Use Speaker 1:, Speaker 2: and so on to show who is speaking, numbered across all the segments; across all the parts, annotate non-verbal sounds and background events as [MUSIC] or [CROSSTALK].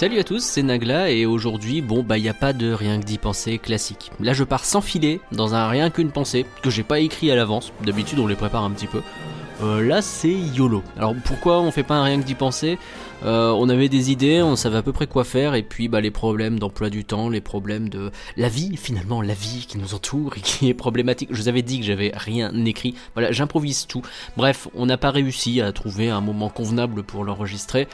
Speaker 1: Salut à tous, c'est Nagla et aujourd'hui, bon bah y a pas de rien que d'y penser classique. Là je pars sans dans un rien qu'une pensée que j'ai pas écrit à l'avance. D'habitude on les prépare un petit peu. Euh, là c'est YOLO. Alors pourquoi on fait pas un rien que d'y penser? Euh, On avait des idées, on savait à peu près quoi faire et puis bah les problèmes d'emploi du temps, les problèmes de la vie finalement, la vie qui nous entoure et qui est problématique. Je vous avais dit que j'avais rien écrit. Voilà, j'improvise tout. Bref, on n'a pas réussi à trouver un moment convenable pour l'enregistrer.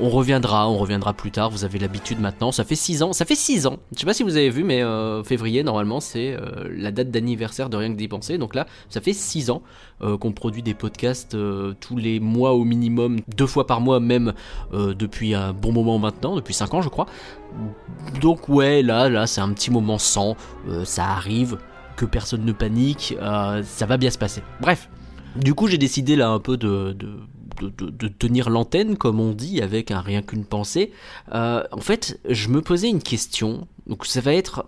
Speaker 1: On reviendra, on reviendra plus tard. Vous avez l'habitude maintenant. Ça fait 6 ans. Ça fait 6 ans. Je sais pas si vous avez vu, mais euh, février, normalement, c'est euh, la date d'anniversaire de Rien que d'y penser. Donc là, ça fait 6 ans qu'on produit des podcasts tous les mois au minimum, deux fois par mois même, depuis un bon moment maintenant, depuis 5 ans, je crois. Donc ouais, là, là, c'est un petit moment sans. ça arrive. Que personne ne panique. ça va bien se passer. Bref. Du coup, j'ai décidé là un peu de de, tenir l'antenne, comme on dit, avec un rien qu'une pensée, euh, en fait, je me posais une question. Donc ça va être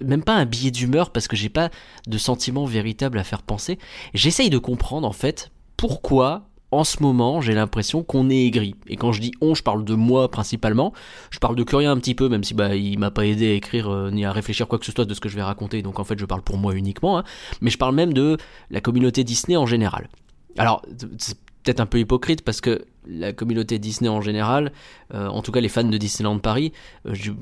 Speaker 1: même pas un billet d'humeur parce que j'ai pas de sentiment véritable à faire penser. J'essaye de comprendre en fait pourquoi en ce moment j'ai l'impression qu'on est aigri. Et quand je dis on, je parle de moi principalement. Je parle de Curien un petit peu, même si bah il m'a pas aidé à écrire euh, ni à réfléchir quoi que ce soit de ce que je vais raconter. Donc en fait je parle pour moi uniquement. Hein. Mais je parle même de la communauté Disney en général. Alors, peut-être un peu hypocrite parce que la communauté Disney en général, euh, en tout cas les fans de Disneyland Paris, euh, j'ai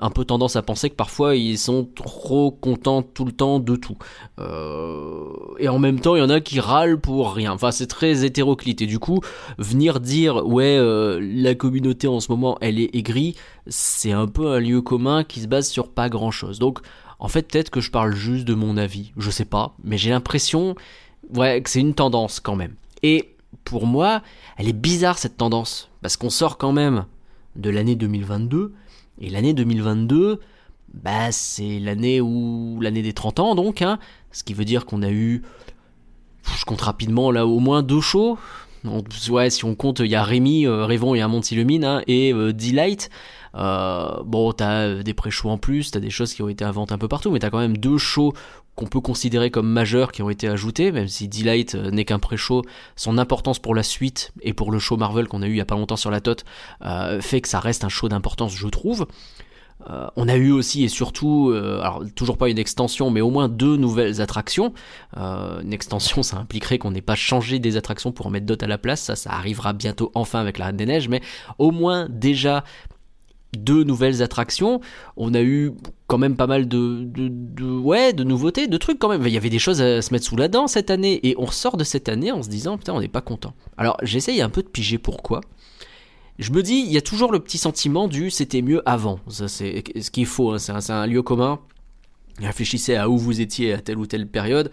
Speaker 1: un peu tendance à penser que parfois ils sont trop contents tout le temps de tout. Euh, et en même temps, il y en a qui râlent pour rien. Enfin, c'est très hétéroclite. Et du coup, venir dire ouais, la communauté en ce moment, elle est aigrie, c'est un peu un lieu commun qui se base sur pas grand-chose. Donc, en fait, peut-être que je parle juste de mon avis. Je sais pas, mais j'ai l'impression ouais, que c'est une tendance quand même. Et pour moi, elle est bizarre cette tendance, parce qu'on sort quand même de l'année 2022, et l'année 2022, bah c'est l'année où l'année des 30 ans donc, hein, ce qui veut dire qu'on a eu, je compte rapidement là au moins deux shows. ouais, si on compte, il y a Rémi, euh, Révon et un Montilumine hein, et euh, Delight. Euh, bon, t'as des pré-shows en plus, t'as des choses qui ont été inventées un peu partout, mais t'as quand même deux shows qu'on peut considérer comme majeurs qui ont été ajoutés, même si Delight euh, n'est qu'un pré-show, son importance pour la suite et pour le show Marvel qu'on a eu il y a pas longtemps sur la TOT euh, fait que ça reste un show d'importance, je trouve. Euh, on a eu aussi et surtout, alors toujours pas une extension, mais au moins deux nouvelles attractions. une extension, [LAUGHS] ça impliquerait qu'on n'ait pas changé des attractions pour mettre d'autres à la place. Ça, ça arrivera bientôt enfin avec la Reine des Neiges, mais au moins déjà deux nouvelles attractions. On a eu quand même pas mal de, de, ouais, de nouveautés, de trucs quand même. Il y avait des choses à se mettre sous la dent cette année. Et on ressort de cette année en se disant, putain, on n'est pas content. Alors j'essaye un peu de piger pourquoi. Je me dis, il y a toujours le petit sentiment du c'était mieux avant. Ça, c'est ce qu'il faut. Hein. C'est un lieu commun. Réfléchissez à où vous étiez à telle ou telle période.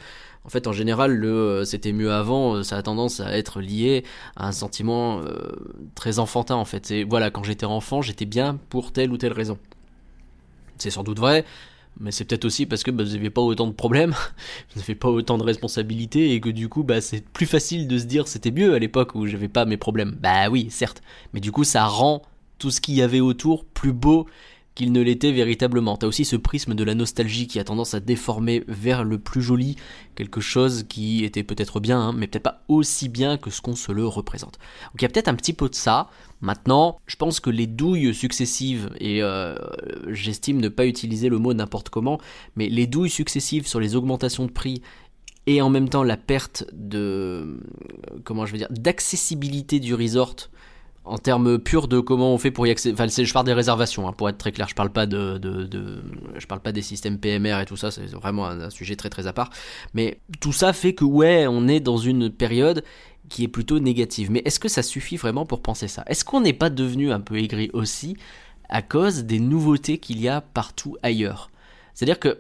Speaker 1: En fait, en général, le euh, c'était mieux avant, euh, ça a tendance à être lié à un sentiment euh, très enfantin en fait. Et voilà, quand j'étais enfant, j'étais bien pour telle ou telle raison. C'est sans doute vrai, mais c'est peut-être aussi parce que bah, vous n'avez pas autant de problèmes, [LAUGHS] vous n'avez pas autant de responsabilités et que du coup, bah, c'est plus facile de se dire c'était mieux à l'époque où j'avais pas mes problèmes. Bah oui, certes, mais du coup, ça rend tout ce qu'il y avait autour plus beau qu'il ne l'était véritablement. T'as aussi ce prisme de la nostalgie qui a tendance à déformer vers le plus joli quelque chose qui était peut-être bien, hein, mais peut-être pas aussi bien que ce qu'on se le représente. Donc il y a peut-être un petit peu de ça. Maintenant, je pense que les douilles successives, et euh, j'estime ne pas utiliser le mot n'importe comment, mais les douilles successives sur les augmentations de prix et en même temps la perte de comment je veux dire d'accessibilité du resort en termes purs de comment on fait pour y accéder. Enfin, je parle des réservations, hein, pour être très clair. Je parle pas de, je parle pas des systèmes PMR et tout ça. C'est vraiment un, sujet très très à part. Mais tout ça fait que ouais, on est dans une période qui est plutôt négative. Mais est-ce que ça suffit vraiment pour penser ça? Est-ce qu'on n'est pas devenu un peu aigri aussi à cause des nouveautés qu'il y a partout ailleurs? C'est-à-dire que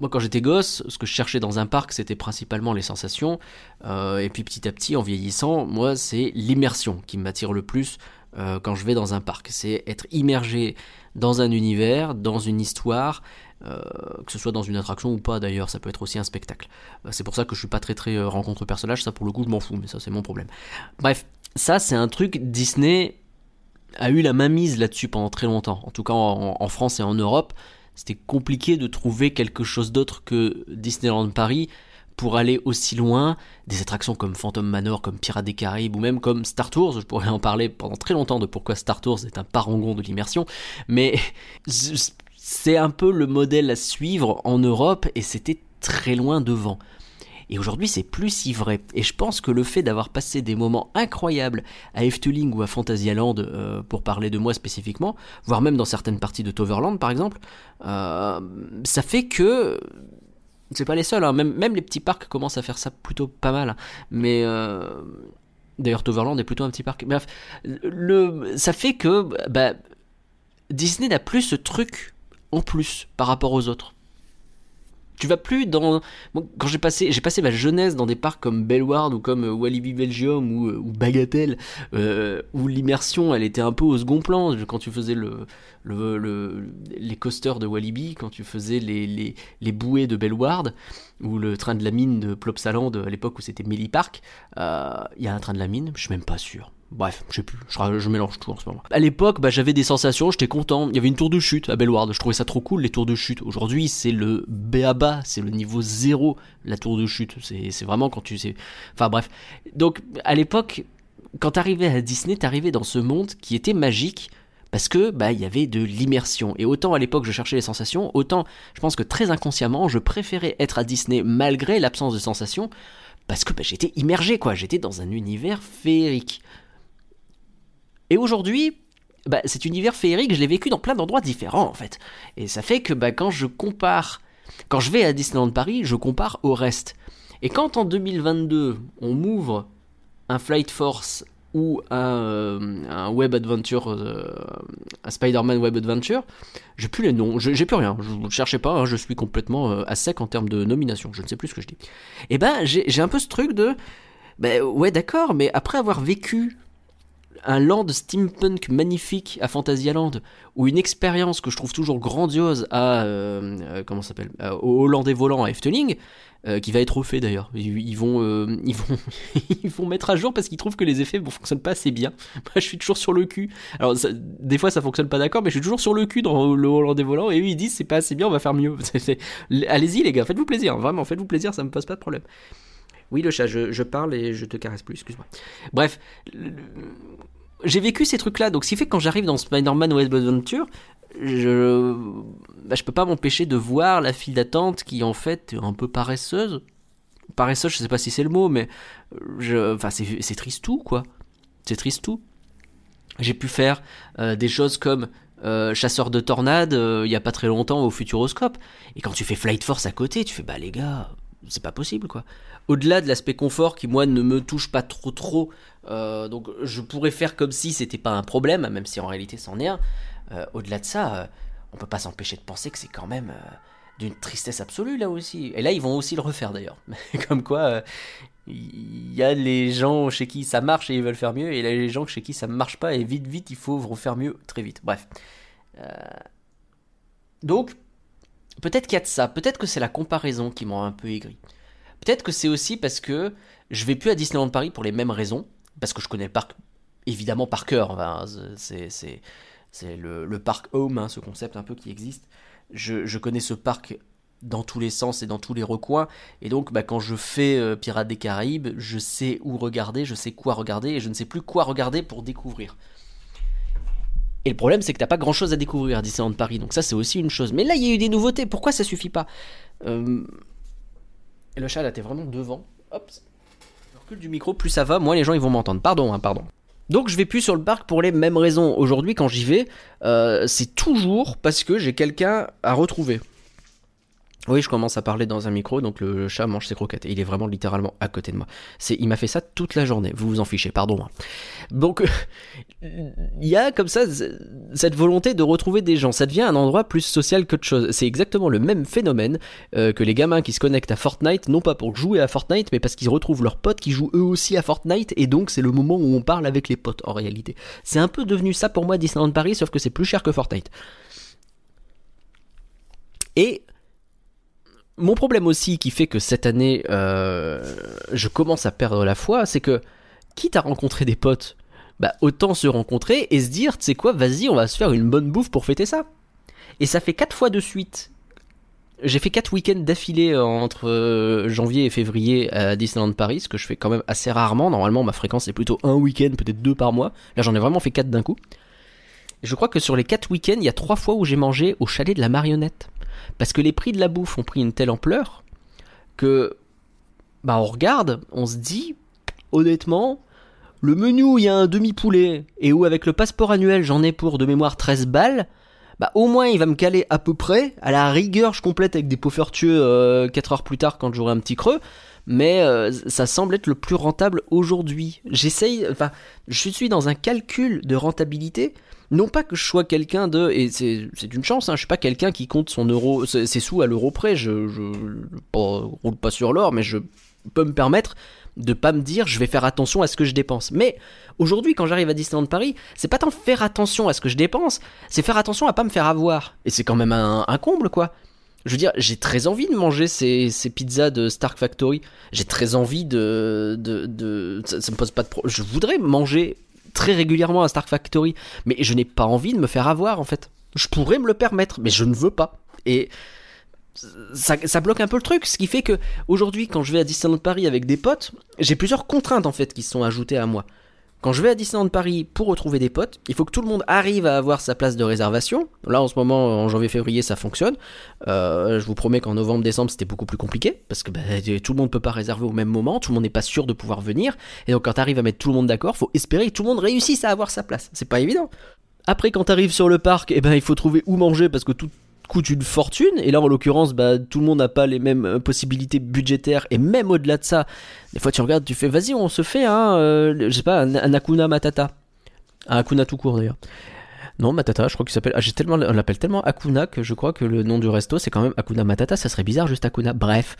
Speaker 1: moi, quand j'étais gosse, ce que je cherchais dans un parc, c'était principalement les sensations. Euh, et puis petit à petit, en vieillissant, moi, c'est l'immersion qui m'attire le plus euh, quand je vais dans un parc. C'est être immergé dans un univers, dans une histoire, euh, que ce soit dans une attraction ou pas d'ailleurs, ça peut être aussi un spectacle. c'est pour ça que je suis pas très très rencontre personnage, ça pour le coup je m'en fous, mais ça c'est mon problème. Bref, ça c'est un truc Disney a eu la main mise là-dessus pendant très longtemps, en tout cas en France et en Europe c'était compliqué de trouver quelque chose d'autre que Disneyland Paris pour aller aussi loin, des attractions comme Phantom Manor, comme Pirates des Caraïbes ou même comme Star Tours, je pourrais en parler pendant très longtemps de pourquoi Star Tours est un parangon de l'immersion, mais [LAUGHS] c'est un peu le modèle à suivre en Europe et c'était très loin devant. Et aujourd'hui, c'est plus si vrai. Et je pense que le fait d'avoir passé des moments incroyables à Efteling ou à Fantasyland, euh, pour parler de moi spécifiquement, voire même dans certaines parties de Toverland par exemple, euh, ça fait que c'est pas les seuls, hein. même, les petits parcs commencent à faire ça plutôt pas mal. Mais euh, d'ailleurs, Toverland est plutôt un petit parc. Bref, le, ça fait que bah, Disney n'a plus ce truc en plus par rapport aux autres. Tu vas plus dans. quand j'ai passé, j'ai passé ma jeunesse dans des parcs comme Bellward ou comme euh, Walibi Belgium ou, euh, ou Bagatelle, euh, où l'immersion elle était un peu au second plan. Quand tu faisais le, le, les coasters de Walibi, quand tu faisais les, les, les bouées de Bellward, ou le train de la mine de Plopsaland à l'époque où c'était Melly Park, il y a un train de la mine, je suis même pas sûr. Bref, je sais plus, je, mélange tout en ce moment. À l'époque, bah, j'avais des sensations, j'étais content. Il y avait une tour de chute à Bellward, je trouvais ça trop cool les tours de chute. Aujourd'hui, c'est le BABA, c'est le niveau zéro, la tour de chute. C'est vraiment quand tu sais. Enfin bref. Donc, à l'époque, quand t'arrivais à Disney, t'arrivais dans ce monde qui était magique parce que bah il y avait de l'immersion et autant à l'époque je cherchais les sensations autant je pense que très inconsciemment je préférais être à Disney malgré l'absence de sensations parce que bah, j'étais immergé quoi j'étais dans un univers féerique et aujourd'hui, bah, cet univers féerique, je l'ai vécu dans plein d'endroits différents en fait. Et ça fait que bah, quand je compare, quand je vais à Disneyland Paris, je compare au reste. Et quand en 2022, on m'ouvre un Flight Force ou un, euh, Web Adventure, euh, un Spider-Man Web Adventure, j'ai plus les noms, j'ai plus rien, je ne cherchais pas, hein, je suis complètement euh, à sec en termes de nomination, je ne sais plus ce que je dis. Et ben j'ai un peu ce truc de, ben ouais d'accord, mais après avoir vécu un land steampunk magnifique à Fantasyland, ou une expérience que je trouve toujours grandiose à euh, euh, comment s'appelle euh, au Hollandais volant à Efteling, qui va être refait d'ailleurs. Ils, vont [LAUGHS] ils vont ils vont mettre à jour parce qu'ils trouvent que les effets ne fonctionnent pas assez bien. [LAUGHS] Moi, je suis toujours sur le cul. Alors des fois ça fonctionne pas d'accord, mais je suis toujours sur le cul dans le Hollandais volant et eux ils disent c'est pas assez bien, on va faire mieux. [LAUGHS] Allez-y les gars, faites-vous plaisir, vraiment faites-vous plaisir, ça me pose pas de problème. Oui, le chat, je, parle et je te caresse plus, excuse-moi. Bref, j'ai vécu ces trucs-là, donc ce qui fait que quand j'arrive dans Spider-Man Web Adventure, je, bah, je peux pas m'empêcher de voir la file d'attente qui en fait est un peu paresseuse. Paresseuse, je sais pas si c'est le mot, mais enfin c'est triste tout quoi. C'est triste tout. J'ai pu faire euh, des choses comme euh, chasseur de tornades euh, il y a pas très longtemps au Futuroscope. Et quand tu fais Flight Force à côté, tu fais bah les gars, c'est pas possible quoi. Au-delà de l'aspect confort qui moi ne me touche pas trop trop, euh, donc je pourrais faire comme si c'était pas un problème, même si en réalité c'en est un. Euh, au-delà de ça, euh, on peut pas s'empêcher de penser que c'est quand même d'une tristesse absolue là aussi. Et là ils vont aussi le refaire d'ailleurs. [LAUGHS] comme quoi il y a les gens chez qui ça marche et ils veulent faire mieux, et il y a les gens chez qui ça marche pas et vite vite il faut refaire mieux très vite. Bref. Donc Peut-être qu'il y a de ça, peut-être que c'est la comparaison qui m'a un peu aigri. Peut-être que c'est aussi parce que je vais plus à Disneyland Paris pour les mêmes raisons, parce que je connais le parc évidemment par cœur. c'est le, parc home, hein, ce concept un peu qui existe. Je, connais ce parc dans tous les sens et dans tous les recoins. Et donc, bah, quand je fais euh, Pirates des Caraïbes, je sais où regarder, je sais quoi regarder, et je ne sais plus quoi regarder pour découvrir. Et le problème, c'est que t'as pas grand chose à découvrir à Disneyland Paris, donc ça, c'est aussi une chose. Mais là, il y a eu des nouveautés, pourquoi ça suffit pas? Euh, Et le chat, là, t'es vraiment devant. Hop, je recule du micro, plus ça va, moins les gens ils vont m'entendre. Pardon, hein, pardon. Donc je vais plus sur le parc pour les mêmes raisons. Aujourd'hui, quand j'y vais, euh, c'est toujours parce que j'ai quelqu'un à retrouver. Oui, je commence à parler dans un micro, donc le chat mange ses croquettes. Et il est vraiment littéralement à côté de moi. C'est, il m'a fait ça toute la journée. Vous vous en fichez, pardon. Hein. Donc, [LAUGHS] il y a comme ça cette volonté de retrouver des gens. Ça devient un endroit plus social qu'autre chose. C'est exactement le même phénomène euh, que les gamins qui se connectent à Fortnite, non pas pour jouer à Fortnite, mais parce qu'ils retrouvent leurs potes qui jouent eux aussi à Fortnite. Et donc, c'est le moment où on parle avec les potes en réalité. C'est un peu devenu ça pour moi Disneyland Paris, sauf que c'est plus cher que Fortnite. Et mon problème aussi qui fait que cette année euh, je commence à perdre la foi, c'est que quitte à rencontrer des potes, bah autant se rencontrer et se dire, tu sais quoi, vas-y, on va se faire une bonne bouffe pour fêter ça. Et ça fait quatre fois de suite j'ai fait 4 week-ends d'affilée euh, entre euh, janvier et février à Disneyland Paris, ce que je fais quand même assez rarement. Normalement, ma fréquence est plutôt un week-end, peut-être deux par mois. Là, j'en ai vraiment fait 4 d'un coup. je crois que sur les 4 week-ends, il y a 3 fois où j'ai mangé au chalet de la marionnette. Parce que les prix de la bouffe ont pris une telle ampleur que, bah, on regarde, on se dit, honnêtement, le menu où il y a un demi-poulet et où avec le passeport annuel j'en ai pour de mémoire 13 balles, bah au moins il va me caler à peu près, à la rigueur je complète avec des pots fortueux euh, 4 heures plus tard quand j'aurai un petit creux, mais euh, ça semble être le plus rentable aujourd'hui. J'essaye, enfin je suis dans un calcul de rentabilité, non pas que je sois quelqu'un de, et c'est une chance, hein, je suis pas quelqu'un qui compte son euro, ses sous à l'euro près, je, je, roule pas sur l'or, mais je peux me permettre de pas me dire je vais faire attention à ce que je dépense. Mais aujourd'hui, quand j'arrive à Disneyland Paris, c'est pas tant faire attention à ce que je dépense, c'est faire attention à pas me faire avoir. Et c'est quand même un, comble, quoi. Je veux dire, j'ai très envie de manger ces, pizzas de Stark Factory. J'ai très envie de. de, ça, me pose pas de problème. Je voudrais manger très régulièrement à Stark Factory, mais je n'ai pas envie de me faire avoir, en fait. Je pourrais me le permettre, mais je ne veux pas. Et ça, bloque un peu le truc, ce qui fait que aujourd'hui, quand je vais à Disneyland Paris avec des potes, j'ai plusieurs contraintes en fait qui sont ajoutées à moi. Quand je vais à Disneyland Paris pour retrouver des potes, il faut que tout le monde arrive à avoir sa place de réservation. Là, en ce moment, en janvier-février, ça fonctionne. Euh, je vous promets qu'en novembre-décembre, c'était beaucoup plus compliqué parce que bah, tout le monde ne peut pas réserver au même moment, tout le monde n'est pas sûr de pouvoir venir. Et donc, quand tu arrives à mettre tout le monde d'accord, faut espérer que tout le monde réussisse à avoir sa place. C'est pas évident. Après, quand tu arrives sur le parc, eh ben, il faut trouver où manger parce que tout, coûte une fortune. Et là, en l'occurrence, bah, tout le monde n'a pas les mêmes euh, possibilités budgétaires. Et même au-delà de ça, des fois tu regardes, tu fais, vas-y, on se fait, hein, euh, je pas, un, un Akuna Matata. Un Akuna tout court d'ailleurs. Non, Matata, je crois qu'il s'appelle. Ah, j'ai tellement, on l'appelle tellement Akuna que je crois que le nom du resto c'est quand même Akuna Matata. Ça serait bizarre juste Akuna. Bref,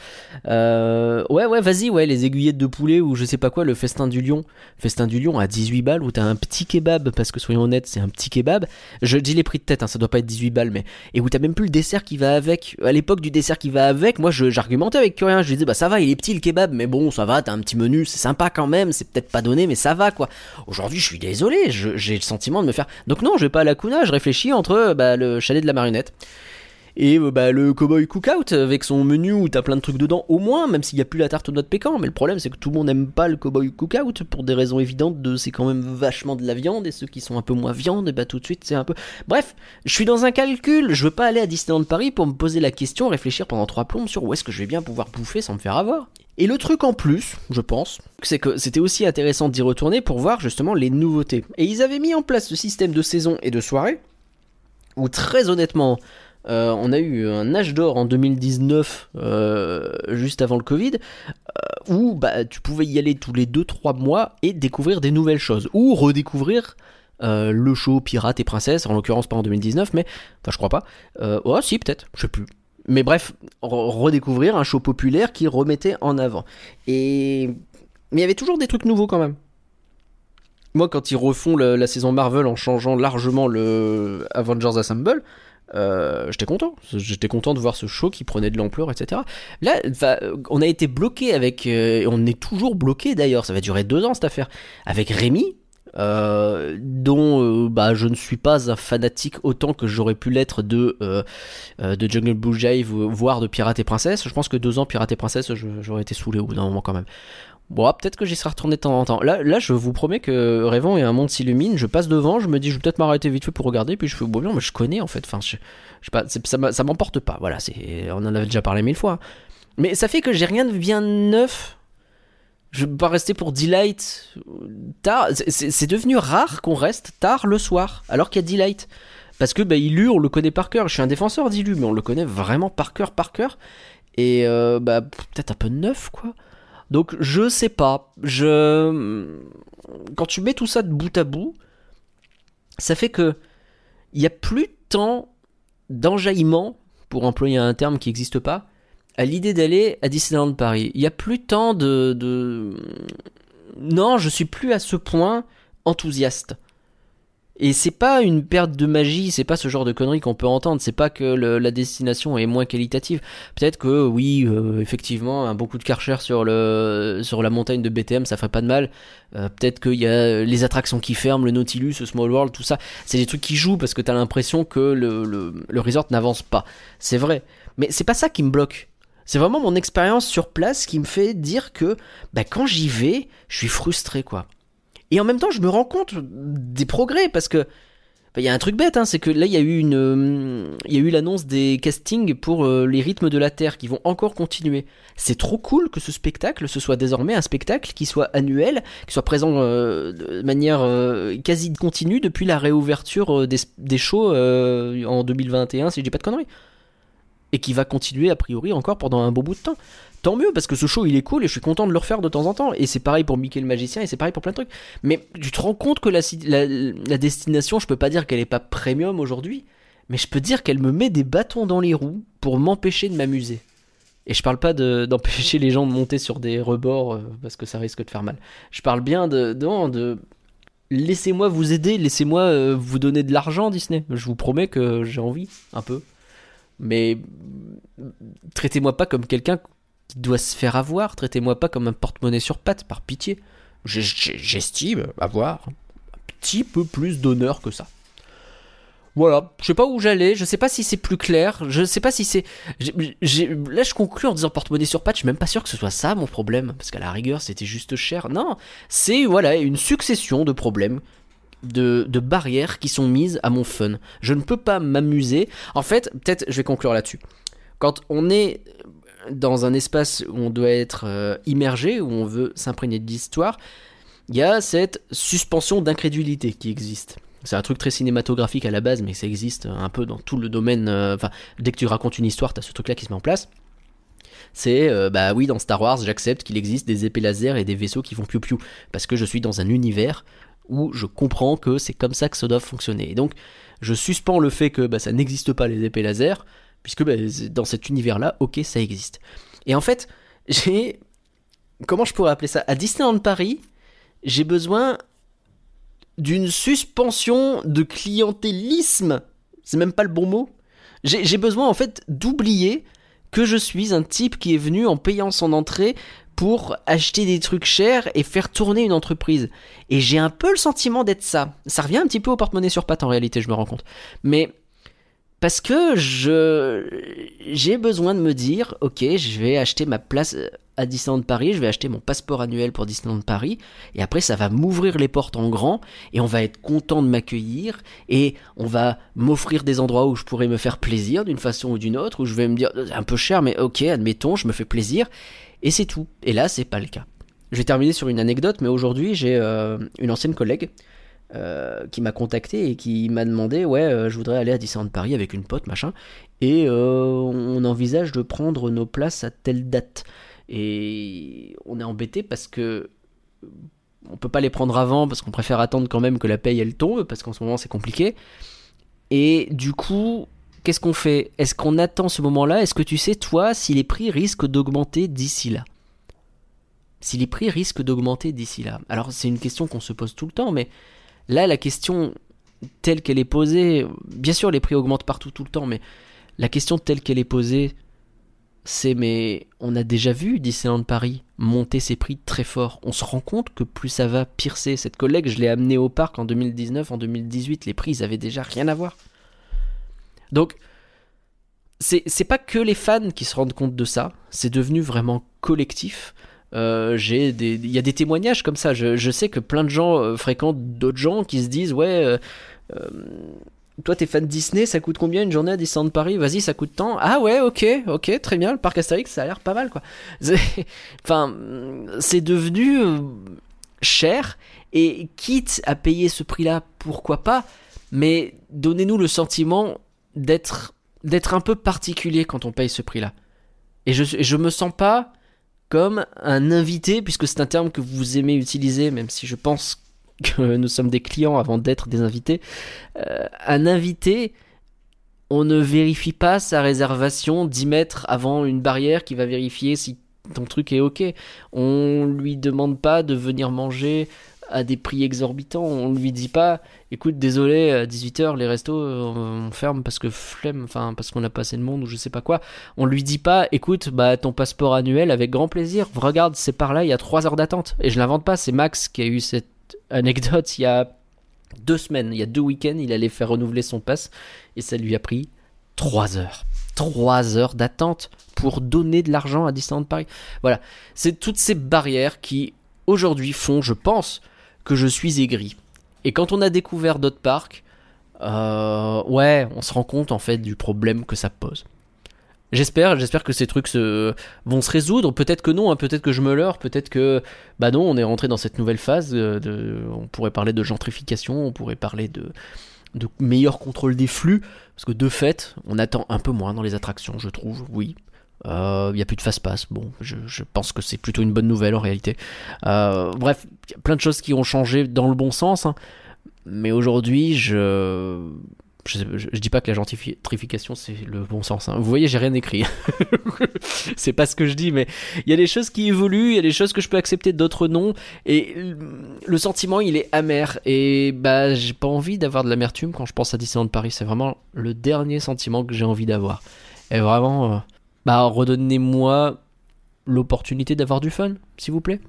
Speaker 1: euh, ouais, ouais, vas-y, ouais, les aiguillettes de poulet ou je sais pas quoi, le festin du lion, festin du lion à 18 balles où t'as un petit kebab parce que soyons honnêtes, c'est un petit kebab. Je dis les prix de tête, hein, ça doit pas être 18 balles, mais et où t'as même plus le dessert qui va avec. À l'époque du dessert qui va avec, moi, j'argumentais avec rien. Je disais bah ça va, il est petit le kebab, mais bon, ça va, t'as un petit menu, c'est sympa quand même. C'est peut-être pas donné, mais ça va quoi. Aujourd'hui, je suis désolé, j'ai le sentiment de me faire. Donc non, je vais pas à la je réfléchis entre bah, le chalet de la marionnette et euh, bah, le cowboy cookout avec son menu où t'as plein de trucs dedans au moins même s'il n'y a plus la tarte aux noix de pécan. Mais le problème c'est que tout le monde n'aime pas le cowboy cookout pour des raisons évidentes de c'est quand même vachement de la viande et ceux qui sont un peu moins viande et bah tout de suite c'est un peu bref je suis dans un calcul. Je veux pas aller à Disneyland Paris pour me poser la question réfléchir pendant trois plombes sur où est-ce que je vais bien pouvoir bouffer sans me faire avoir. Et le truc en plus, je pense, c'est que c'était aussi intéressant d'y retourner pour voir justement les nouveautés. Et ils avaient mis en place ce système de saison et de soirée, où très honnêtement, euh, on a eu un âge d'or en 2019, euh, juste avant le Covid, euh, où bah, tu pouvais y aller tous les 2-3 mois et découvrir des nouvelles choses, ou redécouvrir le show Pirates et Princesses, en l'occurrence pas en 2019, mais enfin je crois pas. oh si peut-être, je sais plus. Mais bref, redécouvrir un show populaire qui remettait en avant. Et mais il y avait toujours des trucs nouveaux quand même. Moi, quand ils refont la saison Marvel en changeant largement le Avengers Assemble, euh, j'étais content. J'étais content de voir ce show qui prenait de l'ampleur, etc. Là, on a été bloqué avec, euh, on est toujours bloqué d'ailleurs. Ça va durer deux ans cette affaire. Avec Rémi, euh, dont bah, je ne suis pas un fanatique autant que j'aurais pu l'être de, de Jungle Blue Jive, voire de Pirates et Princesse. Je pense que deux ans Pirates et Princesse, j'aurais été saoulé au bout d'un moment quand même. Bon, ah, peut-être que j'y serai retourné de temps en temps. Là, je vous promets que Rêvant et un monde s'illumine. Je passe devant, je me dis, je vais peut-être m'arrêter vite fait pour regarder, puis je fais, bon, mais je connais en fait. Enfin, je, pas, ça m'emporte pas. Voilà, on en avait déjà parlé mille fois. Mais ça fait que j'ai rien de bien neuf. Je vais pas rester pour Delight tard. C'est devenu rare qu'on reste tard le soir, alors qu'il y a Delight. Parce que bah, Ilu, on le connaît par cœur. Je suis un défenseur d'Ilu, mais on le connaît vraiment par cœur, par cœur. Et euh, bah, peut-être un peu neuf, quoi. Donc je sais pas. Je quand tu mets tout ça de bout à bout, ça fait que il y a plus tant d'enjaillement pour employer un terme qui n'existe pas à l'idée d'aller à Disneyland Paris. Il y a plus tant de, de non, je suis plus à ce point enthousiaste. Et c'est pas une perte de magie, c'est pas ce genre de conneries qu'on peut entendre, c'est pas que la destination est moins qualitative. Peut-être que oui, euh, effectivement, un de karcher sur le la montagne de BTM, ça ferait pas de mal. Euh, peut-être qu'il y a les attractions qui ferment, le Nautilus, le Small World, tout ça, c'est des trucs qui jouent parce que t'as l'impression que le resort n'avance pas. C'est vrai. Mais c'est pas ça qui me bloque. C'est vraiment mon expérience sur place qui me fait dire que bah, quand j'y vais, je suis frustré, quoi. Et en même temps, je me rends compte des progrès parce que il y a un truc bête, hein, c'est que là, il y a eu une, euh, y a eu l'annonce des castings pour euh, les rythmes de la Terre qui vont encore continuer. C'est trop cool que ce spectacle, ce soit désormais un spectacle qui soit annuel, qui soit présent euh, de manière quasi continue depuis la réouverture des, des shows en 2021, si je dis pas de conneries, et qui va continuer a priori encore pendant un beau bout de temps tant mieux parce que ce show il est cool et je suis content de le refaire de temps en temps. Et c'est pareil pour Mickey le magicien et c'est pareil pour plein de trucs. Mais tu te rends compte que la, destination je peux pas dire qu'elle est pas premium aujourd'hui mais je peux dire qu'elle me met des bâtons dans les roues pour m'empêcher de m'amuser. Et je parle pas [LAUGHS] d'empêcher les gens de monter sur des rebords euh, parce que ça risque de faire mal. Je parle bien de, de, de laissez-moi vous aider laissez-moi euh, vous donner de l'argent Disney. Je vous promets que j'ai envie un peu. Mais traitez-moi pas comme quelqu'un qui doit se faire avoir. Traitez-moi pas comme un porte-monnaie sur pattes, par pitié. J'estime avoir un petit peu plus d'honneur que ça. Voilà, je sais pas où j'allais, je sais pas si c'est plus clair, je sais pas si c'est. Là, je conclue en disant porte-monnaie sur pattes, je suis même pas sûr que ce soit ça mon problème, parce qu'à la rigueur, c'était juste cher. Non, c'est voilà une succession de problèmes, de, barrières qui sont mises à mon fun. Je ne peux pas m'amuser. En fait, peut-être, je vais conclure là-dessus. Quand on est dans un espace où on doit être euh, immergé, où on veut s'imprégner de l'histoire, il y a cette suspension d'incrédulité qui existe. C'est un truc très cinématographique à la base, mais ça existe un peu dans tout le domaine. Euh, enfin, dès que tu racontes une histoire, tu as ce truc-là qui se met en place. C'est, euh, bah oui, dans Star Wars, j'accepte qu'il existe des épées laser et des vaisseaux qui font piou-piou, parce que je suis dans un univers où je comprends que c'est comme ça que ça doit fonctionner. Et donc, je suspends le fait que bah, ça n'existe pas les épées laser, puisque bah, dans cet univers-là, ok, ça existe. Et en fait, [LAUGHS] j'ai... Comment je pourrais appeler ça? À Disneyland Paris, j'ai besoin d'une suspension de clientélisme. C'est même pas le bon mot. J'ai besoin en fait d'oublier que je suis un type qui est venu en payant son entrée pour acheter des trucs chers et faire tourner une entreprise. Et j'ai un peu le sentiment d'être ça. Ça revient un petit peu au porte-monnaie sur patte en réalité, je me rends compte. Mais parce que je j'ai besoin de me dire ok je vais acheter ma place à Disneyland Paris je vais acheter mon passeport annuel pour Disneyland Paris et après ça va m'ouvrir les portes en grand et on va être content de m'accueillir et on va m'offrir des endroits où je pourrais me faire plaisir d'une façon ou d'une autre où je vais me dire c'est un peu cher mais ok admettons je me fais plaisir et c'est tout. Et là c'est pas le cas. Je vais terminer sur une anecdote mais aujourd'hui j'ai euh, une ancienne collègue euh, qui m'a contacté et qui m'a demandé ouais euh, je voudrais aller à Disneyland Paris avec une pote machin. Et euh, on envisage de prendre nos places à telle date. Et on est embêté parce que on peut pas les prendre avant parce qu'on préfère attendre quand même que la paye elle tombe parce qu'en ce moment c'est compliqué. Et du coup qu'est-ce qu'on fait? Est-ce qu'on attend ce moment-là? Est-ce que tu sais toi si les prix risquent d'augmenter d'ici là? Si les prix risquent d'augmenter d'ici là? Alors c'est une question qu'on se pose tout le temps mais Là, la question telle qu'elle est posée, bien sûr, les prix augmentent partout tout le temps, mais la question telle qu'elle est posée, c'est mais on a déjà vu Disneyland Paris monter ses prix très fort. On se rend compte que plus ça va, pire c'est. Cette collègue, je l'ai amenée au parc en 2019, en 2018, les prix, ils avaient déjà rien à voir. Donc, c'est pas que les fans qui se rendent compte de ça, c'est devenu vraiment collectif. Euh, j'ai des, il y a des témoignages comme ça. Je, sais que plein de gens euh, fréquentent d'autres gens qui se disent ouais. Euh, toi, t'es fan de Disney, ça coûte combien une journée à Disneyland Paris? Vas-y, ça coûte tant. Ah ouais, ok, ok, très bien. Le parc Astérix, ça a l'air pas mal, quoi. [LAUGHS] Enfin, c'est devenu cher et quitte à payer ce prix-là, pourquoi pas? Mais donnez-nous le sentiment d'être d'être un peu particulier quand on paye ce prix-là. Et je je me sens pas comme un invité, puisque c'est un terme que vous aimez utiliser, même si je pense que [LAUGHS] nous sommes des clients avant d'être des invités. Euh, un invité, on ne vérifie pas sa réservation 10 mètres avant une barrière qui va vérifier si ton truc est ok. On lui demande pas de venir manger à des prix exorbitants. On lui dit pas, écoute, désolé, à 18h, les restos, euh, on ferme parce que flemme, enfin, parce qu'on a pas assez de monde ou je sais pas quoi. On lui dit pas, écoute, bah, ton passeport annuel avec grand plaisir. Regarde, c'est par là, il y a 3 heures d'attente. Et je l'invente pas, c'est Max qui a eu cette anecdote il y a deux semaines, il y a deux week-ends, il allait faire renouveler son pass et ça lui a pris 3 heures. 3 heures d'attente pour donner de l'argent à Disneyland Paris. Voilà, c'est toutes ces barrières qui aujourd'hui font, je pense, que je suis aigri. Et quand on a découvert d'autres parcs, euh, ouais, on se rend compte en fait du problème que ça pose. J'espère, j'espère que ces trucs vont se résoudre. Peut-être que non, hein, peut-être que je me leurre, peut-être que bah non, on est rentré dans cette nouvelle phase. De, on pourrait parler de gentrification, on pourrait parler de meilleur contrôle des flux, parce que de fait, on attend un peu moins dans les attractions, je trouve. Oui, il euh, n'y a plus de fast-pass. Bon, je, pense que c'est plutôt une bonne nouvelle en réalité. Euh, bref, y a plein de choses qui ont changé dans le bon sens. hein. Mais aujourd'hui, je... Je, je- je dis pas que la gentrification c'est le bon sens. hein. Vous voyez, j'ai rien écrit. [LAUGHS] c'est pas ce que je dis, mais il y a des choses qui évoluent, il y a des choses que je peux accepter, d'autres non. Et le sentiment, il est amer. Et bah, j'ai pas envie d'avoir de l'amertume quand je pense à Disneyland Paris. C'est vraiment le dernier sentiment que j'ai envie d'avoir. Et vraiment, euh, bah, redonnez-moi l'opportunité d'avoir du fun, s'il vous plaît.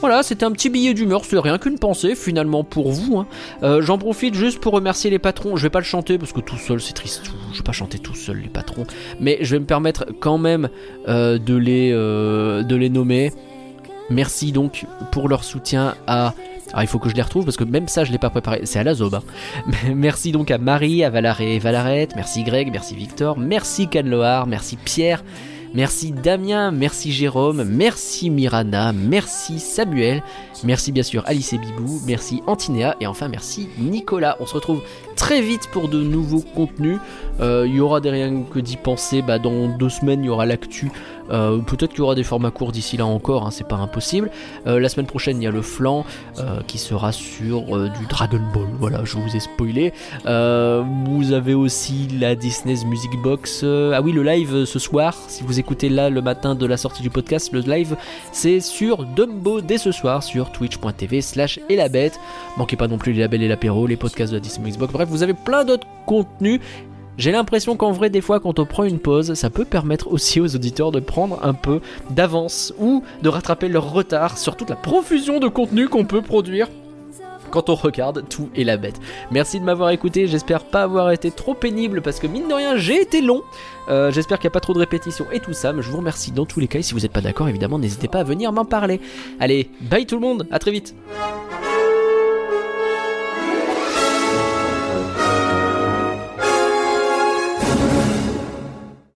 Speaker 1: Voilà, c'était un petit billet d'humeur, c'est rien qu'une pensée finalement pour vous. hein. Euh, J'en profite juste pour remercier les patrons. Je vais pas le chanter parce que tout seul c'est triste. Je vais pas chanter tout seul les patrons, mais je vais me permettre quand même euh, euh, de les nommer. Merci donc pour leur soutien à. Alors il faut que je les retrouve parce que même ça je l'ai pas préparé. C'est à la zob. hein. [LAUGHS] Merci donc à Marie, à Valaré et Valarette. Merci Greg, merci Victor, merci Canloar, merci Pierre. Merci Damien, merci Jérôme, merci Mirana, merci Samuel, merci bien sûr Alice et Bibou, merci Antinéa et enfin merci Nicolas. On se retrouve très vite pour de nouveaux contenus. Euh, Il y aura des rien que d'y penser. Bah, dans deux semaines, il y aura l'actu. Euh, Peut-être qu'il y aura des formats courts d'ici là encore, hein, c'est pas impossible. Euh, la semaine prochaine, il y a le flanc euh, qui sera sur du Dragon Ball. Voilà, je vous ai spoilé. Vous avez aussi la Disney's Music Box. Ah oui, le live ce soir. Si vous écoutez là le matin de la sortie du podcast, le live c'est sur Dumbo dès ce soir sur twitch.tv slash et la bête. Manquez pas non plus les labels et l'apéro, les podcasts de la Disney Music Box. Vous avez plein d'autres contenus. J'ai l'impression qu'en vrai, des fois, quand on prend une pause, ça peut permettre aussi aux auditeurs de prendre un peu d'avance ou de rattraper leur retard sur toute la profusion de contenu qu'on peut produire quand on regarde tout et la bête. Merci de m'avoir écouté, j'espère pas avoir été trop pénible parce que mine de rien j'ai été long. Euh, j'espère qu'il n'y a pas trop de répétitions et tout ça, mais je vous remercie dans tous les cas et si vous n'êtes pas d'accord évidemment n'hésitez pas à venir m'en parler. Allez, bye tout le monde, à très vite